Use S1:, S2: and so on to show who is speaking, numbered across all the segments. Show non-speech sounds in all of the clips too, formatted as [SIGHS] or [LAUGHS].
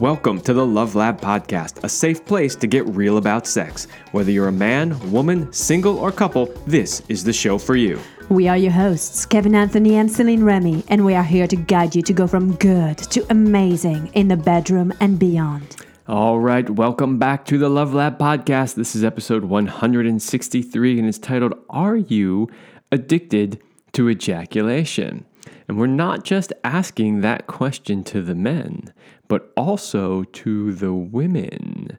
S1: Welcome to the Love Lab Podcast, a safe place to get real about sex. Whether you're a man, woman, single, or couple, this is the show for you.
S2: We are your hosts, Kevin Anthony and Celine Remy, and we are here to guide you to go from good to amazing in the bedroom and beyond.
S1: All right, welcome back to the Love Lab Podcast. This is episode 163, and it's titled Are You Addicted to Ejaculation? And we're not just asking that question to the men, but also to the women.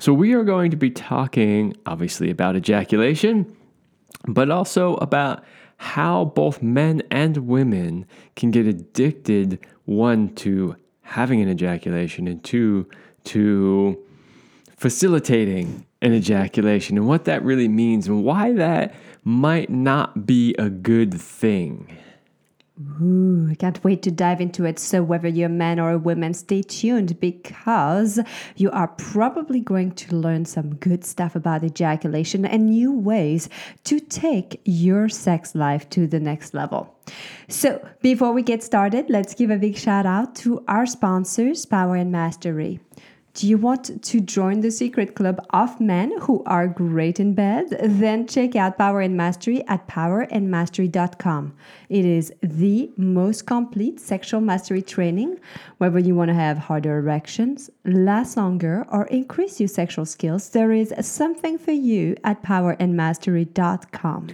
S1: So, we are going to be talking, obviously, about ejaculation, but also about how both men and women can get addicted, one, to having an ejaculation, and two, to facilitating an ejaculation, and what that really means, and why that might not be a good thing.
S2: Ooh, I can't wait to dive into it. So, whether you're a man or a woman, stay tuned because you are probably going to learn some good stuff about ejaculation and new ways to take your sex life to the next level. So, before we get started, let's give a big shout out to our sponsors, Power and Mastery. Do you want to join the secret club of men who are great in bed? Then check out Power and Mastery at powerandmastery.com. It is the most complete sexual mastery training. Whether you want to have harder erections, last longer, or increase your sexual skills, there is something for you at powerandmastery.com.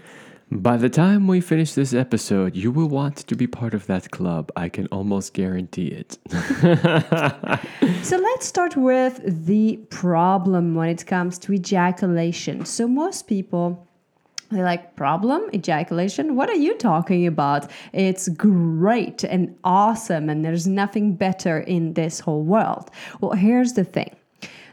S1: By the time we finish this episode, you will want to be part of that club. I can almost guarantee it. [LAUGHS]
S2: so let's start with the problem when it comes to ejaculation. So, most people. They're like, problem? Ejaculation? What are you talking about? It's great and awesome, and there's nothing better in this whole world. Well, here's the thing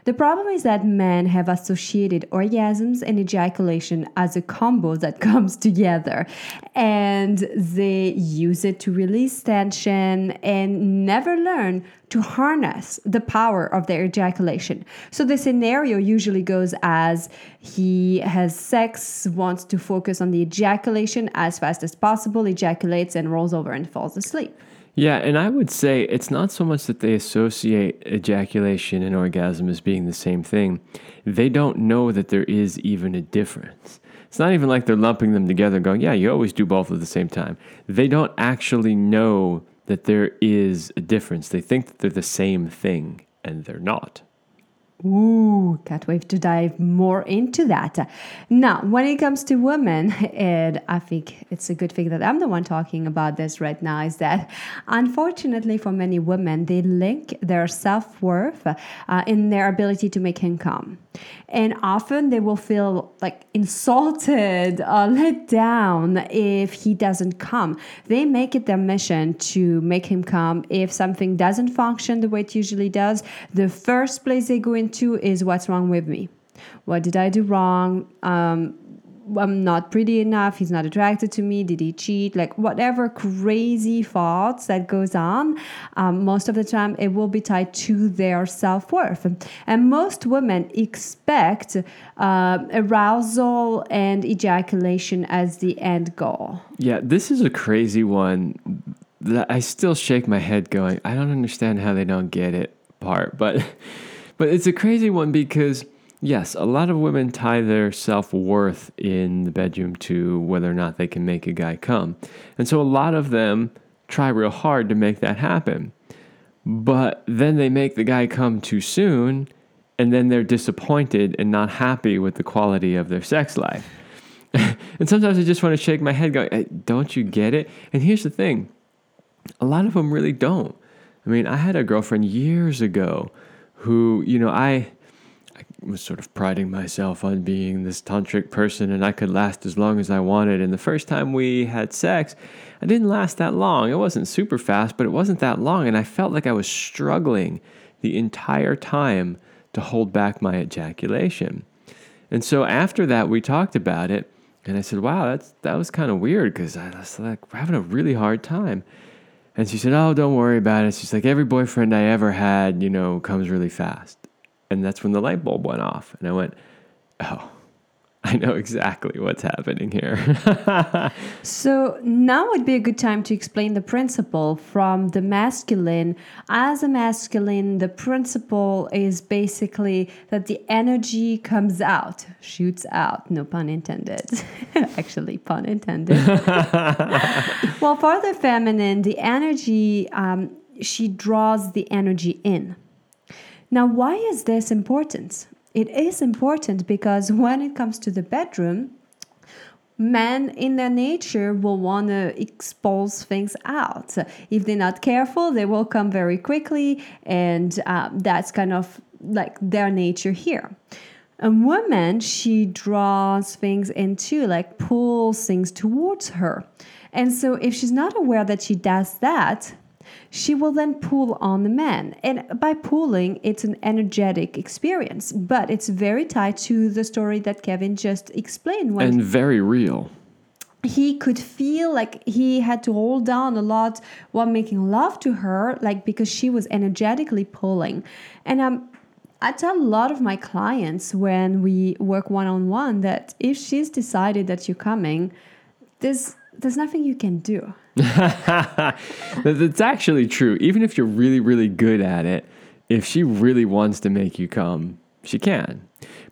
S2: the problem is that men have associated orgasms and ejaculation as a combo that [LAUGHS] comes together and they use it to release tension and never learn to harness the power of their ejaculation. So the scenario usually goes as he has sex, wants to focus on the ejaculation as fast as possible, ejaculates and rolls over and falls asleep.
S1: Yeah, and I would say it's not so much that they associate ejaculation and orgasm as being the same thing. They don't know that there is even a difference. It's not even like they're lumping them together going, yeah, you always do both at the same time. They don't actually know that there is a difference. They think that they're the same thing, and they're not.
S2: Ooh, can't wait to dive more into that. Now, when it comes to women, [LAUGHS] and I think it's a good thing that I'm the one talking about this right now, is that unfortunately for many women, they link their self worth uh, in their ability to make income. And often they will feel like insulted or let down if he doesn't come. They make it their mission to make him come. If something doesn't function the way it usually does, the first place they go into is what's wrong with me. What did I do wrong? Um, I'm not pretty enough, he's not attracted to me, did he cheat? Like whatever crazy thoughts that goes on, um, most of the time it will be tied to their self-worth. And most women expect uh, arousal and ejaculation as the end goal.
S1: Yeah, this is a crazy one that I still shake my head going, I don't understand how they don't get it part, but [LAUGHS] but it's a crazy one because Yes, a lot of women tie their self worth in the bedroom to whether or not they can make a guy come. And so a lot of them try real hard to make that happen. But then they make the guy come too soon, and then they're disappointed and not happy with the quality of their sex life. [LAUGHS] and sometimes I just want to shake my head, going, hey, Don't you get it? And here's the thing a lot of them really don't. I mean, I had a girlfriend years ago who, you know, I was sort of priding myself on being this tantric person and I could last as long as I wanted. And the first time we had sex, I didn't last that long. It wasn't super fast, but it wasn't that long. And I felt like I was struggling the entire time to hold back my ejaculation. And so after that, we talked about it. And I said, wow, that's, that was kind of weird because I was like we're having a really hard time. And she said, oh, don't worry about it. She's like, every boyfriend I ever had, you know, comes really fast. And that's when the light bulb went off. And I went, oh, I know exactly what's happening here. [LAUGHS]
S2: So now would be a good time to explain the principle from the masculine. As a masculine, the principle is basically that the energy comes out, shoots out, no pun intended. [LAUGHS] Actually, pun intended. [LAUGHS] well, for the feminine, the energy, um, she draws the energy in. Now, why is this important? It is important because when it comes to the bedroom, men in their nature will want to expose things out. If they're not careful, they will come very quickly, and uh, that's kind of like their nature here. A woman, she draws things into, like pulls things towards her. And so, if she's not aware that she does that, she will then pull on the man. And by pulling, it's an energetic experience, but it's very tied to the story that Kevin just explained. When
S1: and very real.
S2: he could feel like he had to hold down a lot while making love to her, like because she was energetically pulling. And um, I tell a lot of my clients when we work one on one that if she's decided that you're coming, there's there's nothing you can do. [LAUGHS]
S1: That's actually true. Even if you're really, really good at it, if she really wants to make you come, she can.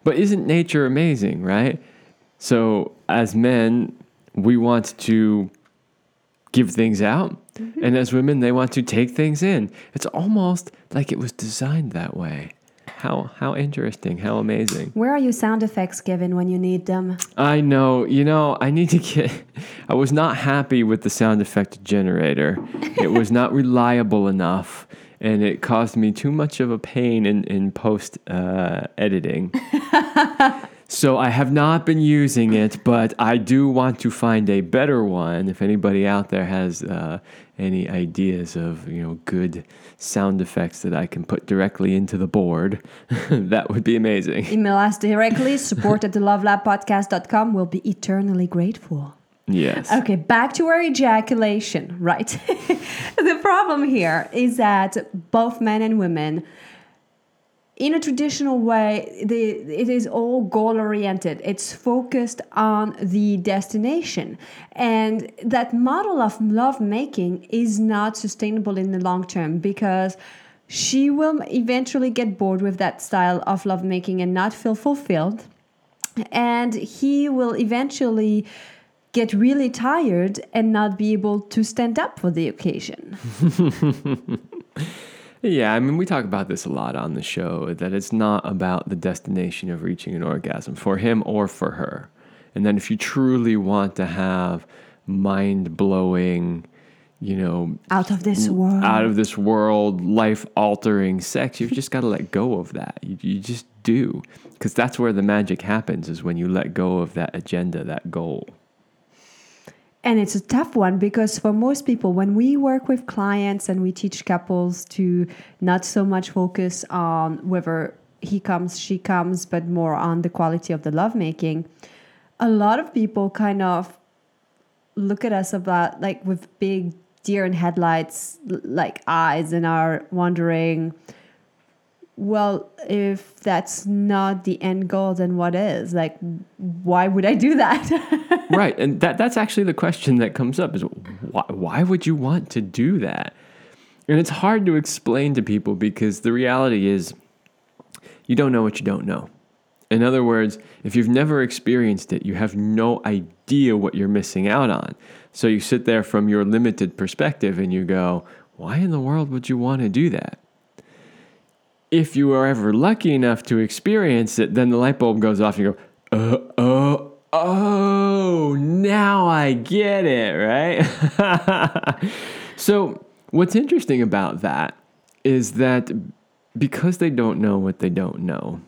S1: But isn't nature amazing, right? So, as men, we want to give things out, mm-hmm. and as women, they want to take things in. It's almost like it was designed that way. How how interesting, how amazing.
S2: Where are your sound effects, given when you need them?
S1: I know, you know, I need to get [LAUGHS] I was not happy with the sound effect generator. It was not [LAUGHS] reliable enough and it caused me too much of a pain in, in post uh, editing. [LAUGHS] so I have not been using it, but I do want to find a better one. If anybody out there has uh, any ideas of you know good sound effects that I can put directly into the board, [LAUGHS] that would be amazing.
S2: Email us directly, support at thelovelabpodcast.com. We'll be eternally grateful.
S1: Yes.
S2: Okay, back to our ejaculation, right? [LAUGHS] the problem here is that both men and women, in a traditional way, the, it is all goal oriented. It's focused on the destination. And that model of love making is not sustainable in the long term because she will eventually get bored with that style of love making and not feel fulfilled. And he will eventually get really tired and not be able to stand up for the occasion. [LAUGHS]
S1: Yeah, I mean, we talk about this a lot on the show that it's not about the destination of reaching an orgasm for him or for her. And then if you truly want to have mind blowing, you know,
S2: Out of this world.
S1: out of this world, life altering sex, you've just got to let go of that. You, you just do. Because that's where the magic happens, is when you let go of that agenda, that goal.
S2: And it's a tough one because for most people, when we work with clients and we teach couples to not so much focus on whether he comes, she comes, but more on the quality of the lovemaking, a lot of people kind of look at us about like with big deer in headlights like eyes and are wondering well if that's not the end goal then what is? Like why would i do that? [LAUGHS]
S1: Right and that that's actually the question that comes up is why, why would you want to do that? And it's hard to explain to people because the reality is you don't know what you don't know. In other words if you've never experienced it you have no idea what you're missing out on. So you sit there from your limited perspective and you go why in the world would you want to do that if you are ever lucky enough to experience it, then the light bulb goes off and you go, uh, oh, oh, now I get it, right? [LAUGHS] so, what's interesting about that is that because they don't know what they don't know,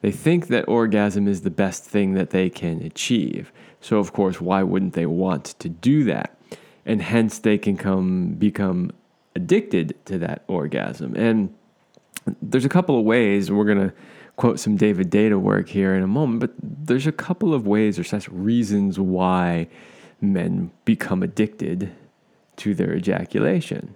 S1: they think that orgasm is the best thing that they can achieve. So, of course, why wouldn't they want to do that? And hence, they can come become addicted to that orgasm. And there's a couple of ways we're going to quote some David Deida work here in a moment but there's a couple of ways or such reasons why men become addicted to their ejaculation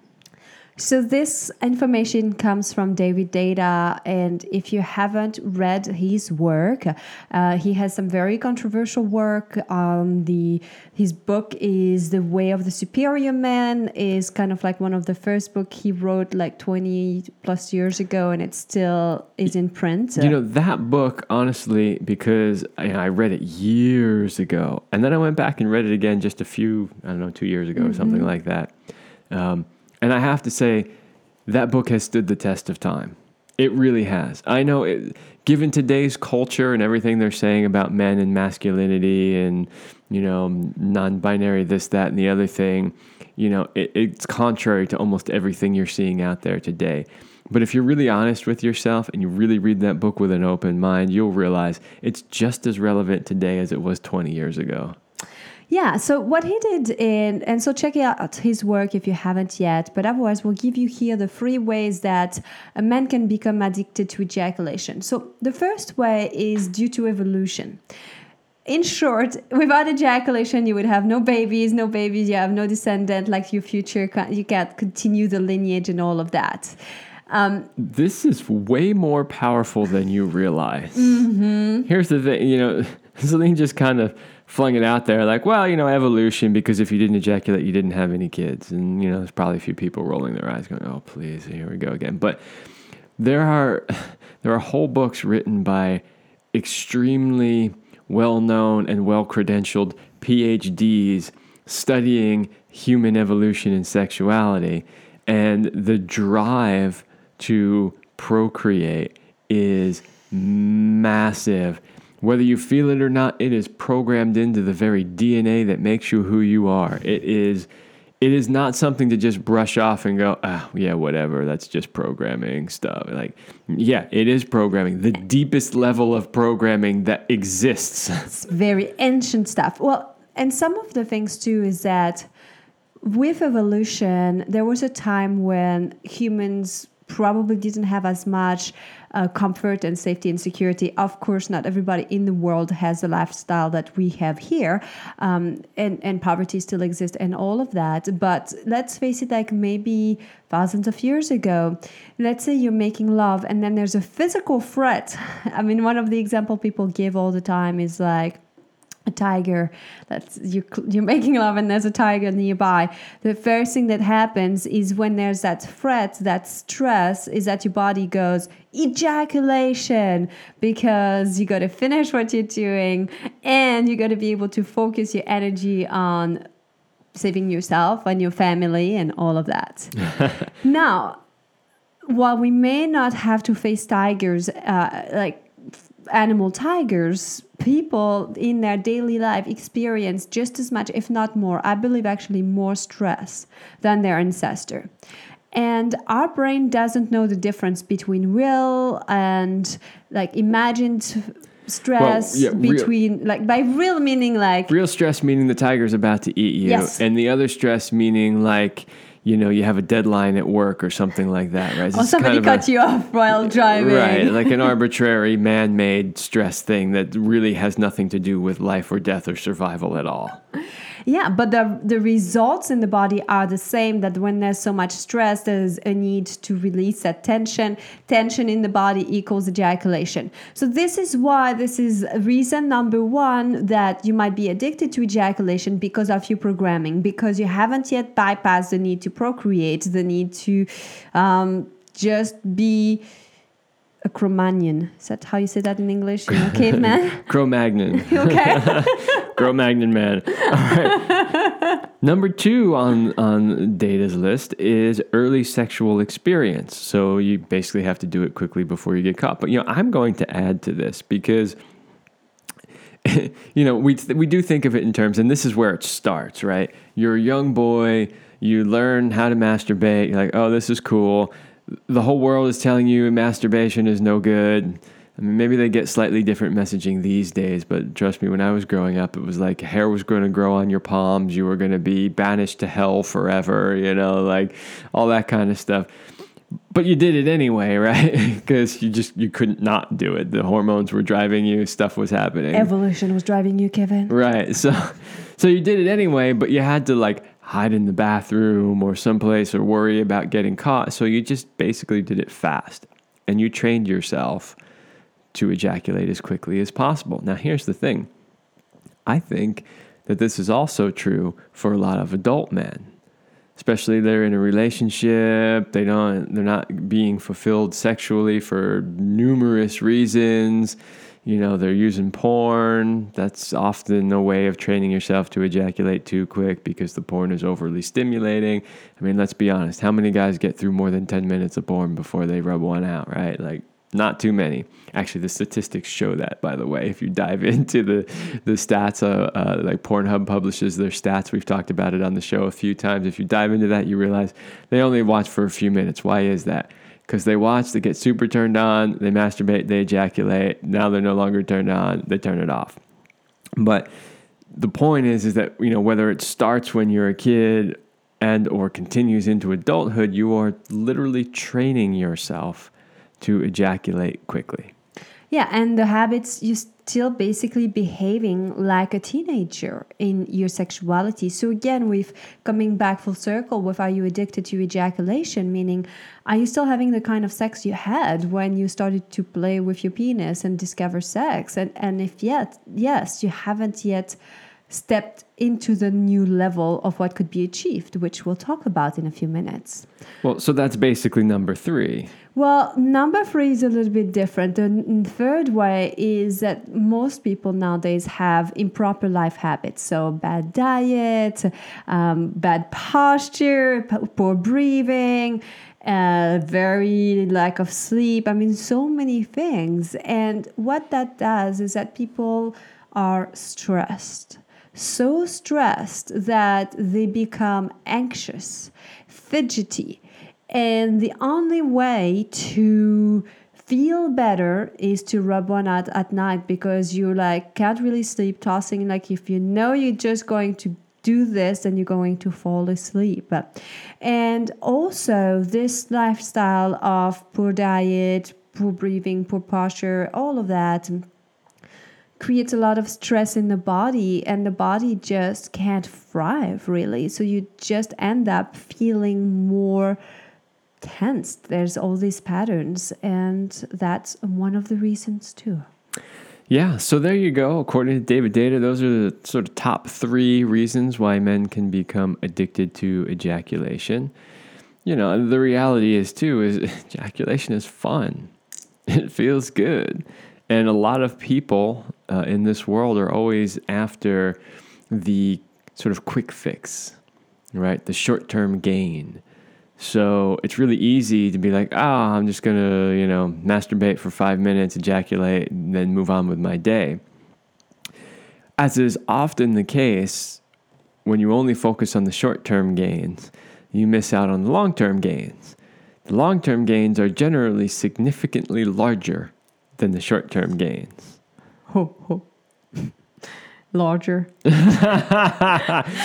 S2: So this information comes from David Deida, and if you haven't read his work, uh, he has some very controversial work. On the his book is The Way of the Superior Man. is kind of like one of the first book he wrote like twenty plus years ago, and it still is in print.
S1: You know that book, honestly, because you know, I read it years ago, and then I went back and read it again just a few, I don't know, two years ago or something like that. Um, and I have to say, that book has stood the test of time. It really has. I know, it, given today's culture and everything they're saying about men and masculinity and, you know, non binary, this, that, and the other thing, you know, it, it's contrary to almost everything you're seeing out there today. But if you're really honest with yourself and you really read that book with an open mind, you'll realize it's just as relevant today as it was 20 years ago.
S2: Yeah, so what he did in, and so check out his work if you haven't yet, but otherwise, we'll give you here the three ways that a man can become addicted to ejaculation. So the first way is due to evolution. In short, without ejaculation, you would have no babies, no babies, you have no descendant, like your future, you can't continue the lineage and all of that.
S1: Um, this is way more powerful than you realize. Mm-hmm. Here's the thing, you know, [LAUGHS] Celine just kind of flung it out there like, well, you know, evolution, because if you didn't ejaculate, you didn't have any kids. And, you know, there's probably a few people rolling their eyes going, oh, please, here we go again. But there are, [LAUGHS] there are whole books written by extremely well known and well credentialed PhDs studying human evolution and sexuality. And the drive to procreate is massive whether you feel it or not, it is programmed into the very DNA that makes you who you are. It is it is not something to just brush off and go, ah, yeah, whatever. That's just programming stuff. Like, yeah, it is programming, the deepest level of programming that exists. [LAUGHS]
S2: It's very ancient stuff. Well, and some of the things too is that with evolution, there was a time when humans probably didn't have as much uh, comfort and safety and security. Of course, not everybody in the world has the lifestyle that we have here, um, and and poverty still exists and all of that. But let's face it, like maybe thousands of years ago, let's say you're making love, and then there's a physical threat. [LAUGHS] I mean, one of the example people give all the time is like a tiger that's you you're making love and there's a tiger nearby. The first thing that happens is when there's that threat that stress is that your body goes ejaculation because you got to finish what you're doing and you got to be able to focus your energy on saving yourself and your family and all of that. [LAUGHS] Now while we may not have to face tigers uh, like animal tigers, people in their daily life experience just as much, if not more, I believe actually more stress than their ancestor. And our brain doesn't know the difference between real and like imagined stress well, yeah, between real, like by real meaning like
S1: real stress meaning the tiger's about to eat you yes. and the other stress meaning like you know, you have a deadline at work or something like that, right?
S2: Or oh, somebody kind of cut a, you off while driving.
S1: Right, like an [LAUGHS] arbitrary man made stress thing that really has nothing to do with life or death or survival at all.
S2: Yeah, but the the results in the body are the same. That when there's so much stress, there's a need to release that tension. Tension in the body equals ejaculation. So this is why this is reason number one that you might be addicted to ejaculation because of your programming, because you haven't yet bypassed the need to procreate, the need to um, just be a Cro-Magnon. Is that how you say that in English? You know, caveman? [LAUGHS]
S1: Cro-Magnon.
S2: okay. [LAUGHS]
S1: Cro-Magnon man. [LAUGHS] All right. Number two on, on Deida's list is early sexual experience. So you basically have to do it quickly before you get caught. But, you know, I'm going to add to this because [LAUGHS] you know, we we do think of it in terms, and this is where it starts, right? You're a young boy, you learn how to masturbate. You're like, oh, this is cool the whole world is telling you masturbation is no good. I mean, maybe they get slightly different messaging these days, but trust me, when I was growing up, it was like hair was going to grow on your palms. You were going to be banished to hell forever, you know, like all that kind of stuff. But you did it anyway, [LAUGHS] right? Because you just you couldn't not do it. The hormones were driving you. Stuff was happening.
S2: Evolution was driving you, Kevin.
S1: Right. So, so you did it anyway, but you had to like hide in the bathroom or someplace or worry about getting caught. So you just basically did it fast and you trained yourself to ejaculate as quickly as possible. Now, here's the thing I think that this is also true for a lot of adult men. Especially they're in a relationship, they don't they're not being fulfilled sexually for numerous reasons you know, they're using porn. That's often a way of training yourself to ejaculate too quick because the porn is overly stimulating. I mean, let's be honest. How many guys get through more than 10 minutes of porn before they rub one out, right? Like, not too many. Actually, the statistics show that, by the way. If you dive [LAUGHS] into the, the stats, uh, uh, like Pornhub publishes their stats, we've talked about it on the show a few times. If you dive into that, you realize they only watch for a few minutes. Why is that? because they watch, they get super turned on, they masturbate, they ejaculate. Now they're no longer turned on, they turn it off. But the point is, is that you know whether it starts when you're a kid and or continues into adulthood, you are literally training yourself to ejaculate quickly.
S2: Yeah, and the habits you still basically behaving like a teenager in your sexuality. So again, we've coming back full circle with are you addicted to ejaculation? Meaning, are you still having the kind of sex you had when you started to play with your penis and discover sex? And and if yet, yes, you haven't yet stepped into the new level of what could be achieved, which we'll talk about in a few minutes.
S1: Well, so that's basically number three.
S2: Well, number three is a little bit different. The third way is that most people nowadays have improper life habits. So, bad diet, um, bad posture, poor breathing, uh, very lack of sleep. I mean, so many things. And what that does is that people are stressed so stressed that they become anxious, fidgety. And the only way to feel better is to rub one out at night because you like can't really sleep tossing like if you know you're just going to do this then you're going to fall asleep and also this lifestyle of poor diet poor breathing poor posture all of that creates a lot of stress in the body and the body just can't thrive really so you just end up feeling more tensed there's all these patterns and that's one of the reasons too
S1: yeah, so there you go. According to David Deida those are the sort of top three reasons why men can become addicted to ejaculation. You know, the reality is too is [LAUGHS] ejaculation is fun. It feels good. And a lot of people uh, in this world are always after the sort of quick fix, right? The short term gain. So it's really easy to be like, oh, I'm just going to, you know, masturbate for five minutes, ejaculate, and then move on with my day. As is often the case, when you only focus on the short term gains, you miss out on the long term gains. The long term gains are generally significantly larger than the short term gains.
S2: Ho, ho. Larger. [LAUGHS]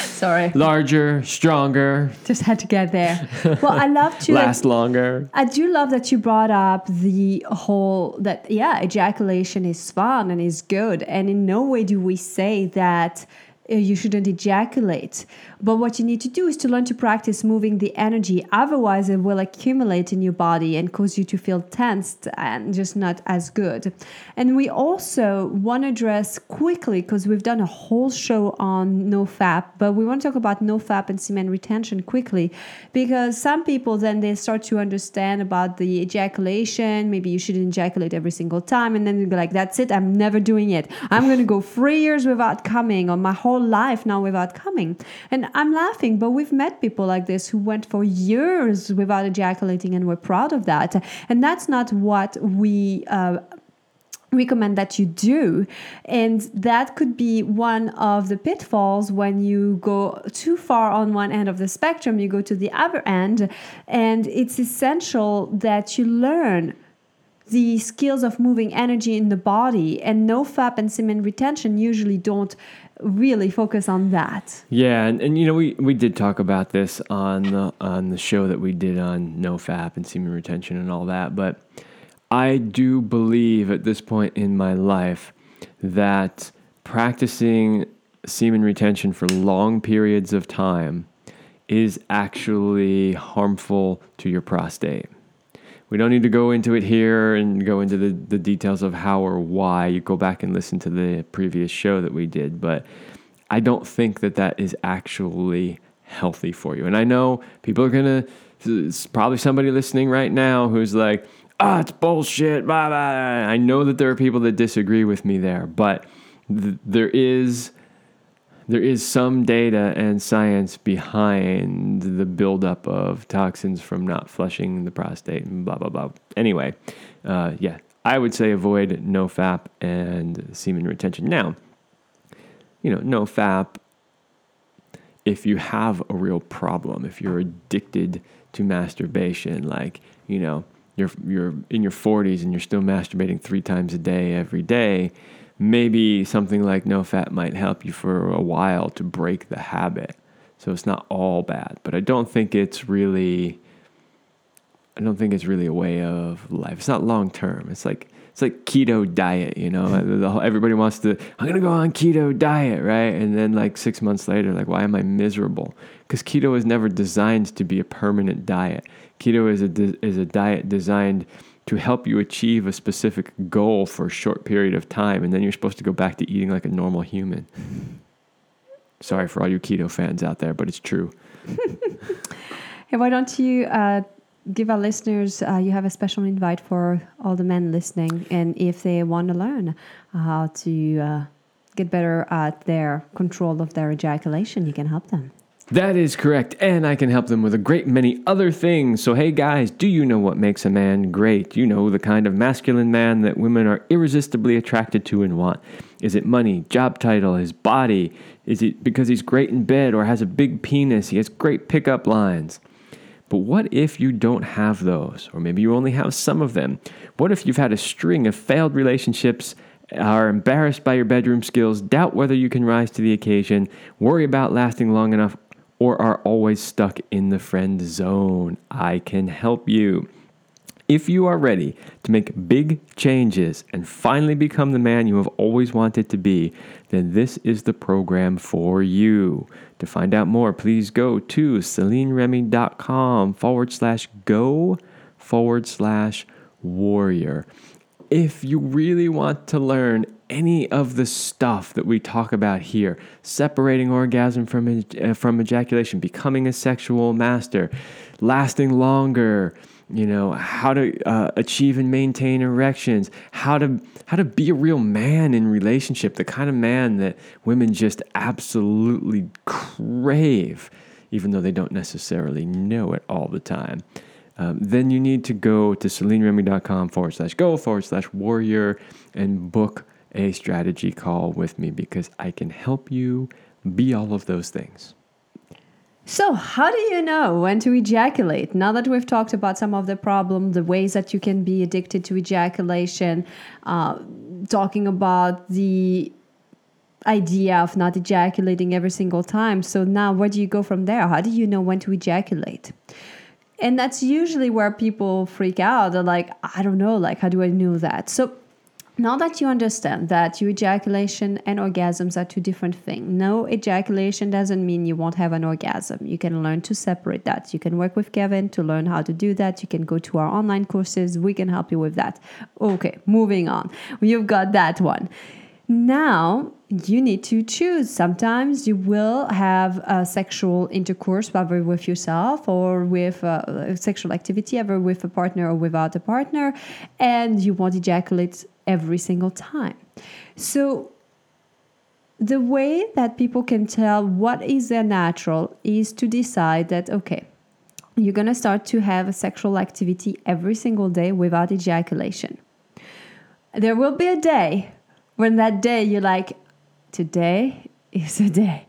S2: Sorry.
S1: Larger, stronger.
S2: Just had to get there. Well, I love to [LAUGHS]
S1: last longer.
S2: I do love that you brought up the whole that yeah, ejaculation is fun and is good, and in no way do we say that Uh, you shouldn't ejaculate. But what you need to do is to learn to practice moving the energy. Otherwise, it will accumulate in your body and cause you to feel tensed and just not as good. And we also want to address quickly, because we've done a whole show on NoFap, but we want to talk about NoFap and semen retention quickly, because some people then they start to understand about the ejaculation. Maybe you shouldn't ejaculate every single time. And then they're like, that's it, I'm never doing it. I'm going to go three years without coming, or my whole life now without coming. And I'm laughing, but we've met people like this who went for years without ejaculating and we're proud of that. And that's not what we. Uh, recommend that you do and that could be one of the pitfalls when you go too far on one end of the spectrum you go to the other end and it's essential that you learn the skills of moving energy in the body and NoFap and semen retention usually don't really focus on that.
S1: Yeah, and, and you know we, we did talk about this on the on the show that we did on NoFap and semen retention and all that, but I do believe at this point in my life that practicing semen retention for long periods of time is actually harmful to your prostate. We don't need to go into it here and go into the, the details of how or why. You go back and listen to the previous show that we did, but I don't think that that is actually healthy for you. And I know people are going to, it's probably somebody listening right now who's like, ah, oh, it's bullshit. Blah, blah. I know that there are people that disagree with me there, but th- there is there is some data and science behind the buildup of toxins from not flushing the prostate and blah blah blah. Anyway, uh, yeah, I would say avoid no fap and semen retention. Now, you know, no fap. If you have a real problem, if you're addicted to masturbation, like you know, you're you're in your 40s and you're still masturbating three times a day every day maybe something like no fap might help you for a while to break the habit. So it's not all bad, but I don't think it's really I don't think it's really a way of life. It's not long term. It's like it's like keto diet, you know. Mm-hmm. Everybody wants to. I'm gonna go on keto diet, right? And then like six months later, like, why am I miserable? Because keto is never designed to be a permanent diet. Keto is a is a diet designed to help you achieve a specific goal for a short period of time, and then you're supposed to go back to eating like a normal human. Sorry for all you keto fans out there, but it's true. [LAUGHS]
S2: hey, why don't you uh, give our listeners, uh, you have a special invite for all the men listening, and if they want to learn how to uh, get better at their control of their ejaculation, you can help them.
S1: That is correct, and I can help them with a great many other things. So, hey guys, do you know what makes a man great? You know the kind of masculine man that women are irresistibly attracted to and want. Is it money, job title, his body? Is it because he's great in bed or has a big penis? He has great pickup lines. But what if you don't have those? Or maybe you only have some of them? What if you've had a string of failed relationships are embarrassed by your bedroom skills, doubt whether you can rise to the occasion, worry about lasting long enough, or are always stuck in the friend zone. I can help you. If you are ready to make big changes and finally become the man you have always wanted to be, then this is the program for you. To find out more, please go to CelineRemy.com forward slash go forward slash warrior. If you really want to learn any of the stuff that we talk about here separating orgasm from, uh, from ejaculation, becoming a sexual master, lasting longer, you know, how to uh, achieve and maintain erections, how to, how to be a real man in relationship, the kind of man that women just absolutely crave, even though they don't necessarily know it all the time. Um, then you need to go to CelineRemy.com forward slash go forward slash warrior and book a strategy call with me because I can help you be all of those things.
S2: So, how do you know when to ejaculate? Now that we've talked about some of the problem, the ways that you can be addicted to ejaculation, uh, talking about the idea of not ejaculating every single time. So, now where do you go from there? How do you know when to ejaculate? And that's usually where people freak out. They're like, I don't know, like, how do I know that? So, now that you understand that your ejaculation and orgasms are two different things, no ejaculation doesn't mean you won't have an orgasm. You can learn to separate that. You can work with Kevin to learn how to do that. You can go to our online courses. We can help you with that. Okay, moving on. You've got that one. Now you need to choose. Sometimes you will have a sexual intercourse, whether with yourself or with uh, a sexual activity, ever with a partner or without a partner, and you won't ejaculate every single time. So, the way that people can tell what is their natural is to decide that, okay, you're going to start to have a sexual activity every single day without ejaculation. There will be a day when that day you're like, today is a day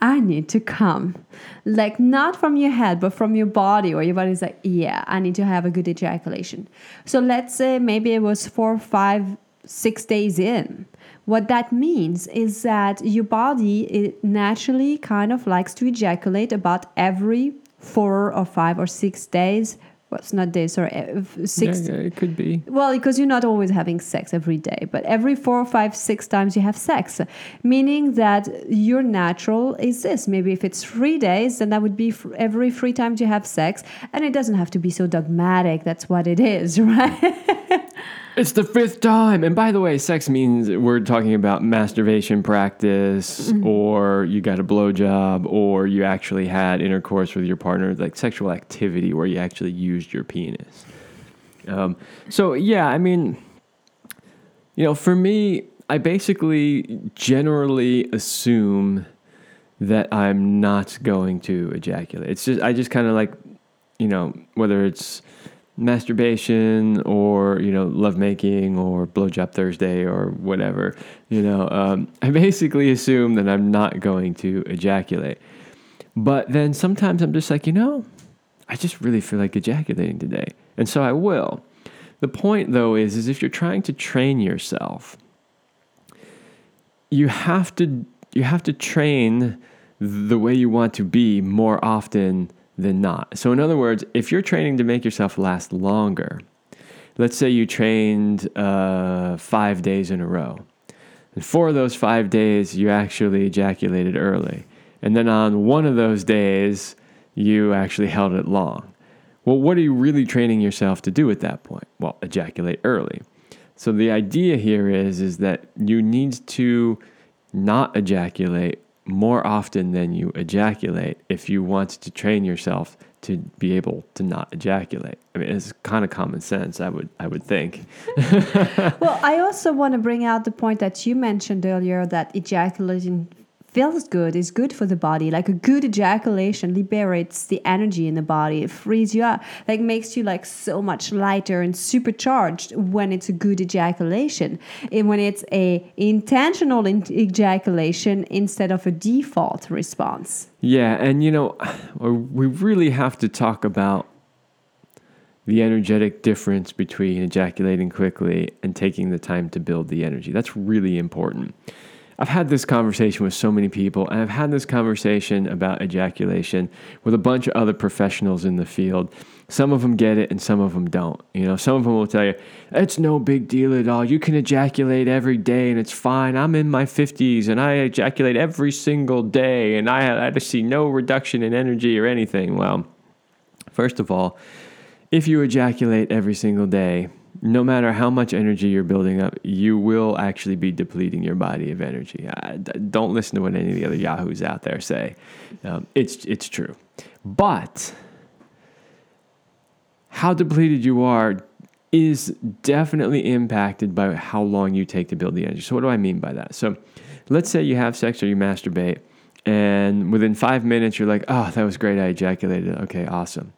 S2: I need to come. Like, not from your head, but from your body, or your body's like, yeah, I need to have a good ejaculation. So, let's say maybe it was four, five, six days in. What that means is that your body it naturally kind of likes to ejaculate about every four or five or six days well, it's not days, sorry, uh, six.
S1: Yeah, yeah, it could be.
S2: Well, because you're not always having sex every day, but every four, five, six times you have sex, meaning that your natural is this. Maybe if it's three days, then that would be f- every three times you have sex, and it doesn't have to be so dogmatic. That's what it is, [LAUGHS] right?
S1: It's the fifth time. And by the way, sex means we're talking about masturbation practice, or you got a blowjob, or you actually had intercourse with your partner, like sexual activity where you actually used your penis. Um, so, yeah, I mean, you know, for me, I basically generally assume that I'm not going to ejaculate. It's just, I just kind of like, you know, whether it's masturbation or you know lovemaking or blowjob Thursday or whatever. You know, um, [LAUGHS] I basically assume that I'm not going to ejaculate. But then sometimes I'm just like, you know, I just really feel like ejaculating today, and so I will. The point though is, is if you're trying to train yourself, you have to you have to train the way you want to be more often than not. So, in other words, if you're training to make yourself last longer, let's say you trained uh, five days in a row, and four of those five days you actually ejaculated early, and then on one of those days you actually held it long. Well, what are you really training yourself to do at that point? Well, ejaculate early. So the idea here is is that you need to not ejaculate more often than you ejaculate if you want to train yourself to be able to not ejaculate. I mean, it's kind of common sense, I would I would think. [LAUGHS]
S2: well, I also want to bring out the point that you mentioned earlier that ejaculating feels good, is good for the body. Like a good ejaculation liberates the energy in the body. It frees you up, like makes you like so much lighter and supercharged when it's a good ejaculation. And when it's a intentional in- ejaculation instead of a default response.
S1: Yeah, and you know, we really have to talk about the energetic difference between ejaculating quickly and taking the time to build the energy. That's really important. I've had this conversation with so many people, and I've had this conversation about ejaculation with a bunch of other professionals in the field. Some of them get it and some of them don't. You know, some of them will tell you, it's no big deal at all. You can ejaculate every day and it's fine. I'm in my 50s and I ejaculate every single day and I, I see no reduction in energy or anything. Well, first of all, if you ejaculate every single day, no matter how much energy you're building up, you will actually be depleting your body of energy. don't listen to what any of the other yahoos out there say. Um, it's it's true, but how depleted you are is definitely impacted by how long you take to build the energy. So what do I mean by that? So let's say you have sex or you masturbate, and within five minutes you're like, "Oh, that was great! I ejaculated. Okay, awesome."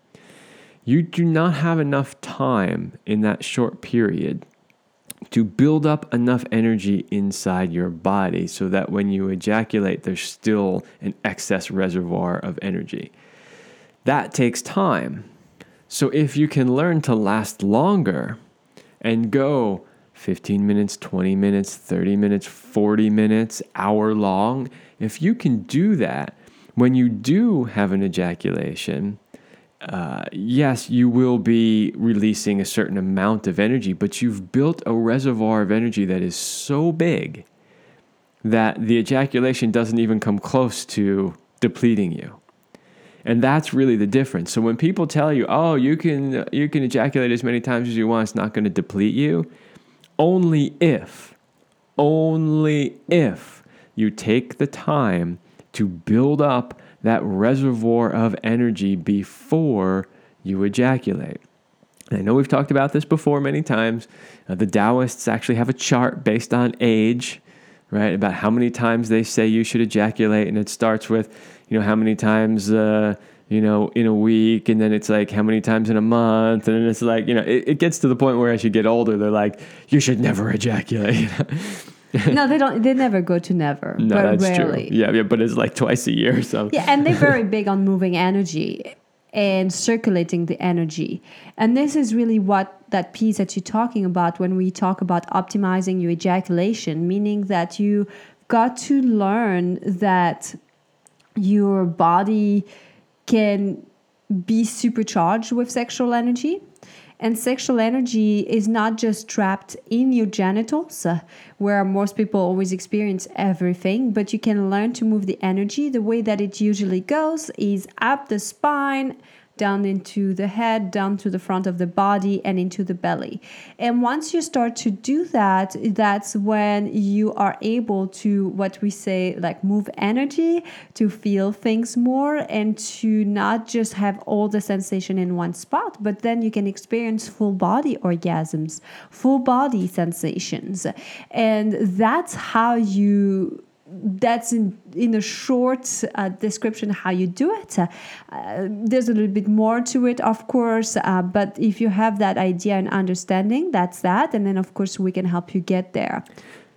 S1: You do not have enough time in that short period to build up enough energy inside your body so that when you ejaculate, there's still an excess reservoir of energy. That takes time. So if you can learn to last longer and go 15 minutes, 20 minutes, 30 minutes, 40 minutes, hour long, if you can do that, when you do have an ejaculation, uh, yes, you will be releasing a certain amount of energy, but you've built a reservoir of energy that is so big that the ejaculation doesn't even come close to depleting you. And that's really the difference. So when people tell you, "Oh, you can you can ejaculate as many times as you want, it's not going to deplete you," only if only if you take the time to build up that reservoir of energy before you ejaculate. I know we've talked about this before many times. Uh, the Taoists actually have a chart based on age, right? About how many times they say you should ejaculate, and it starts with, you know, how many times, uh, you know, in a week, and then it's like how many times in a month, and then it's like, you know, it, it gets to the point where as you get older, they're like, you should never ejaculate. [LAUGHS] [LAUGHS]
S2: no, they don't. They never go to never.
S1: No,
S2: but
S1: that's
S2: rarely.
S1: true. Yeah, yeah, but it's like twice a year. Or so
S2: Yeah, and they're [LAUGHS] very big on moving energy and circulating the energy. And this is really what that piece that you're talking about when we talk about optimizing your ejaculation, meaning that you got to learn that your body can be supercharged with sexual energy. And sexual energy is not just trapped in your genitals, uh, where most people always experience everything, but you can learn to move the energy. The way that it usually goes is up the spine, down into the head, down to the front of the body, and into the belly. And once you start to do that, that's when you are able to, what we say, like move energy, to feel things more, and to not just have all the sensation in one spot, but then you can experience full body orgasms, full body sensations. And that's how you that's in in a short uh, description how you do it. Uh, there's a little bit more to it, of course, uh, but if you have that idea and understanding, that's that, and then of course we can help you get there.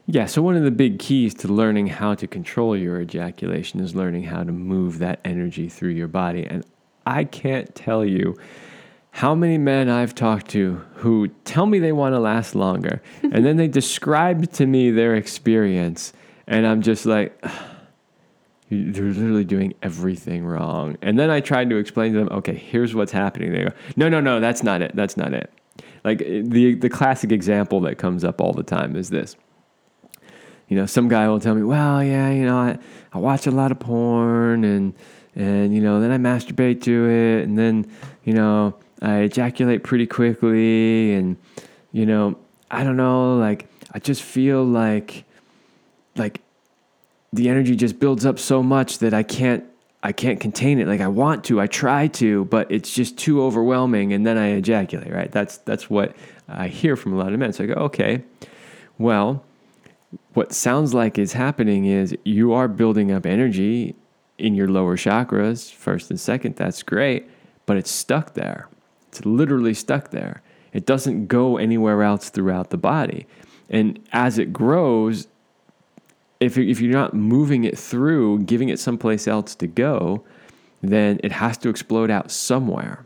S1: Yeah, so one of the big keys to learning how to control your ejaculation is learning how to move that energy through your body. And I can't tell you how many men I've talked to who tell me they want to last longer, and then they [LAUGHS] describe to me their experience and I'm just like, [SIGHS] you're literally doing everything wrong. And then I tried to explain to them, okay, here's what's happening. They go, no, no, no, that's not it. That's not it. Like eh, the the classic example that comes up all the time is this. You know, some guy will tell me, well, yeah, you know, I, I watch a lot of porn and and you know, then I masturbate to it and then, you know, I ejaculate pretty quickly and you know, I don't know, like I just feel like like the energy just builds up so much that I can't I can't contain it. Like I want to, I try to, but it's just too overwhelming and then I ejaculate, right? That's that's what I hear from a lot of men. So I go, okay, well, what sounds like is happening is you are building up energy in your lower chakras, first and second, that's great, but it's stuck there. It's literally stuck there. It doesn't go anywhere else throughout the body. And as it grows, if, if you're not moving it through, giving it someplace else to go, then it has to explode out somewhere.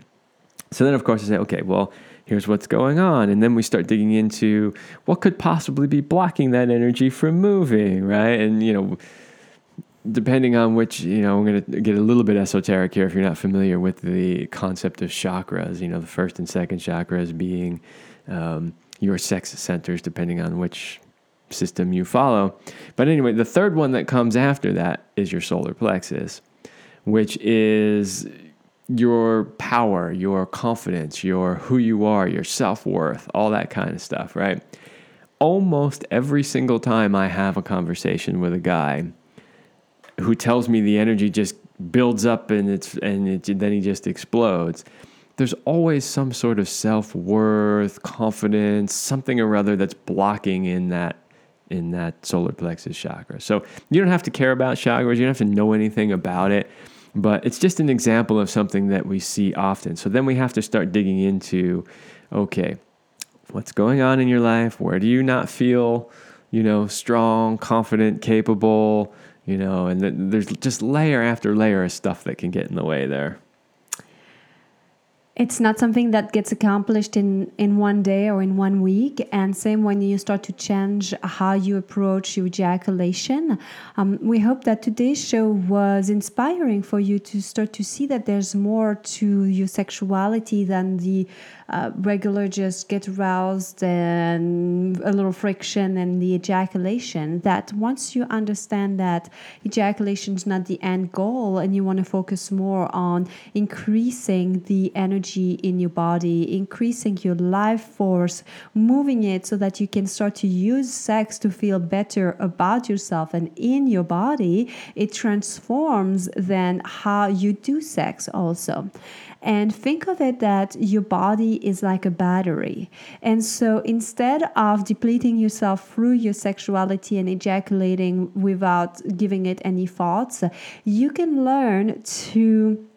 S1: So then, of course, I say, okay, well, here's what's going on. And then we start digging into what could possibly be blocking that energy from moving, right? And, you know, depending on which, you know, I'm going to get a little bit esoteric here if you're not familiar with the concept of chakras, you know, the first and second chakras being um, your sex centers, depending on which system you follow. But anyway, the third one that comes after that is your solar plexus, which is your power, your confidence, your who you are, your self worth, all that kind of stuff, right? Almost every single time I have a conversation with a guy who tells me the energy just builds up and it's and it, then he just explodes. There's always some sort of self worth, confidence, something or other that's blocking in that in that solar plexus chakra. So you don't have to care about chakras, you don't have to know anything about it, but it's just an example of something that we see often. So then we have to start digging into okay, what's going on in your life? Where do you not feel, you know, strong, confident, capable, you know, and there's just layer after layer of stuff that can get in the way there
S2: it's not something that gets accomplished in in one day or in one week. And same when you start to change how you approach your ejaculation. Um, we hope that today's show was inspiring for you to start to see that there's more to your sexuality than the uh, regular just get aroused and a little friction and the ejaculation. That once you understand that ejaculation is not the end goal and you want to focus more on increasing the energy in your body, increasing your life force, moving it so that you can start to use sex to feel better about yourself and in your body, it transforms then how you do sex also. And think of it that your body is like a battery. And so instead of depleting yourself through your sexuality and ejaculating without giving it any thoughts, you can learn to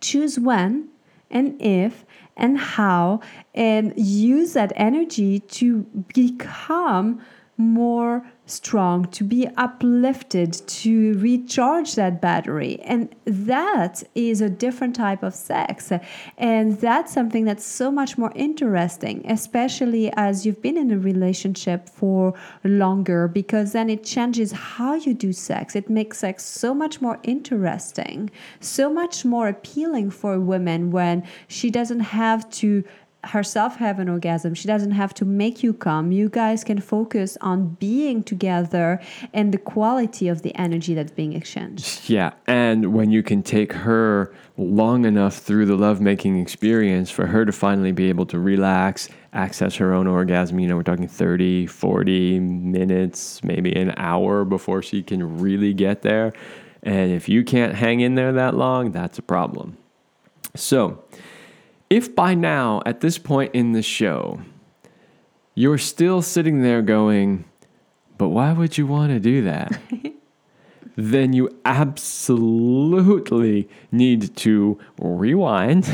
S2: choose when and if and how and use that energy to become more strong, to be uplifted, to recharge that battery. And that is a different type of sex. And that's something that's so much more interesting, especially as you've been in a relationship for longer, because then it changes how you do sex. It makes sex so much more interesting, so much more appealing for women when she doesn't have to herself have an orgasm. She doesn't have to make you come. You guys can focus on being together and the quality of the energy that's being exchanged.
S1: Yeah. And when you can take her long enough through the lovemaking experience for her to finally be able to relax, access her own orgasm, you know, we're talking 30, 40 minutes, maybe an hour before she can really get there. And if you can't hang in there that long, that's a problem. So, if by now, at this point in the show, you're still sitting there going, but why would you want to do that? [LAUGHS] then you absolutely need to rewind,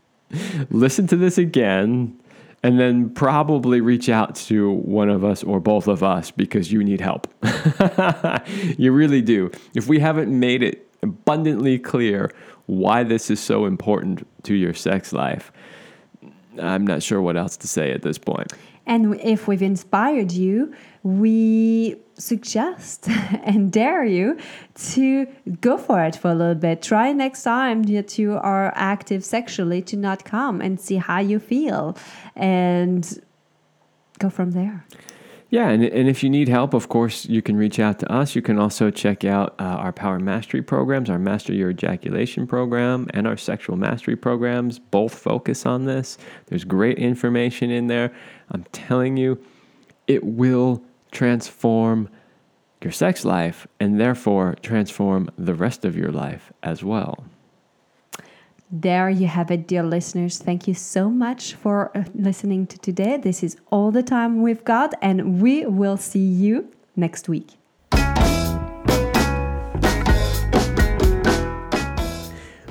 S1: [LAUGHS] listen to this again, and then probably reach out to one of us or both of us because you need help. [LAUGHS] you really do. If we haven't made it abundantly clear why this is so important to your sex life. I'm not sure what else to say at this point.
S2: And if we've inspired you, we suggest [LAUGHS] and dare you to go for it for a little bit. Try next time that you are active sexually to not come and see how you feel and go from there.
S1: Yeah, and, and if you need help, of course, you can reach out to us. You can also check out uh, our Power Mastery programs, our Master Your Ejaculation program, and our Sexual Mastery programs. Both focus on this. There's great information in there. I'm telling you, it will transform your sex life and therefore transform the rest of your life as well.
S2: There you have it, dear listeners. Thank you so much for uh, listening to today. This is all the time we've got, and we will see you next week.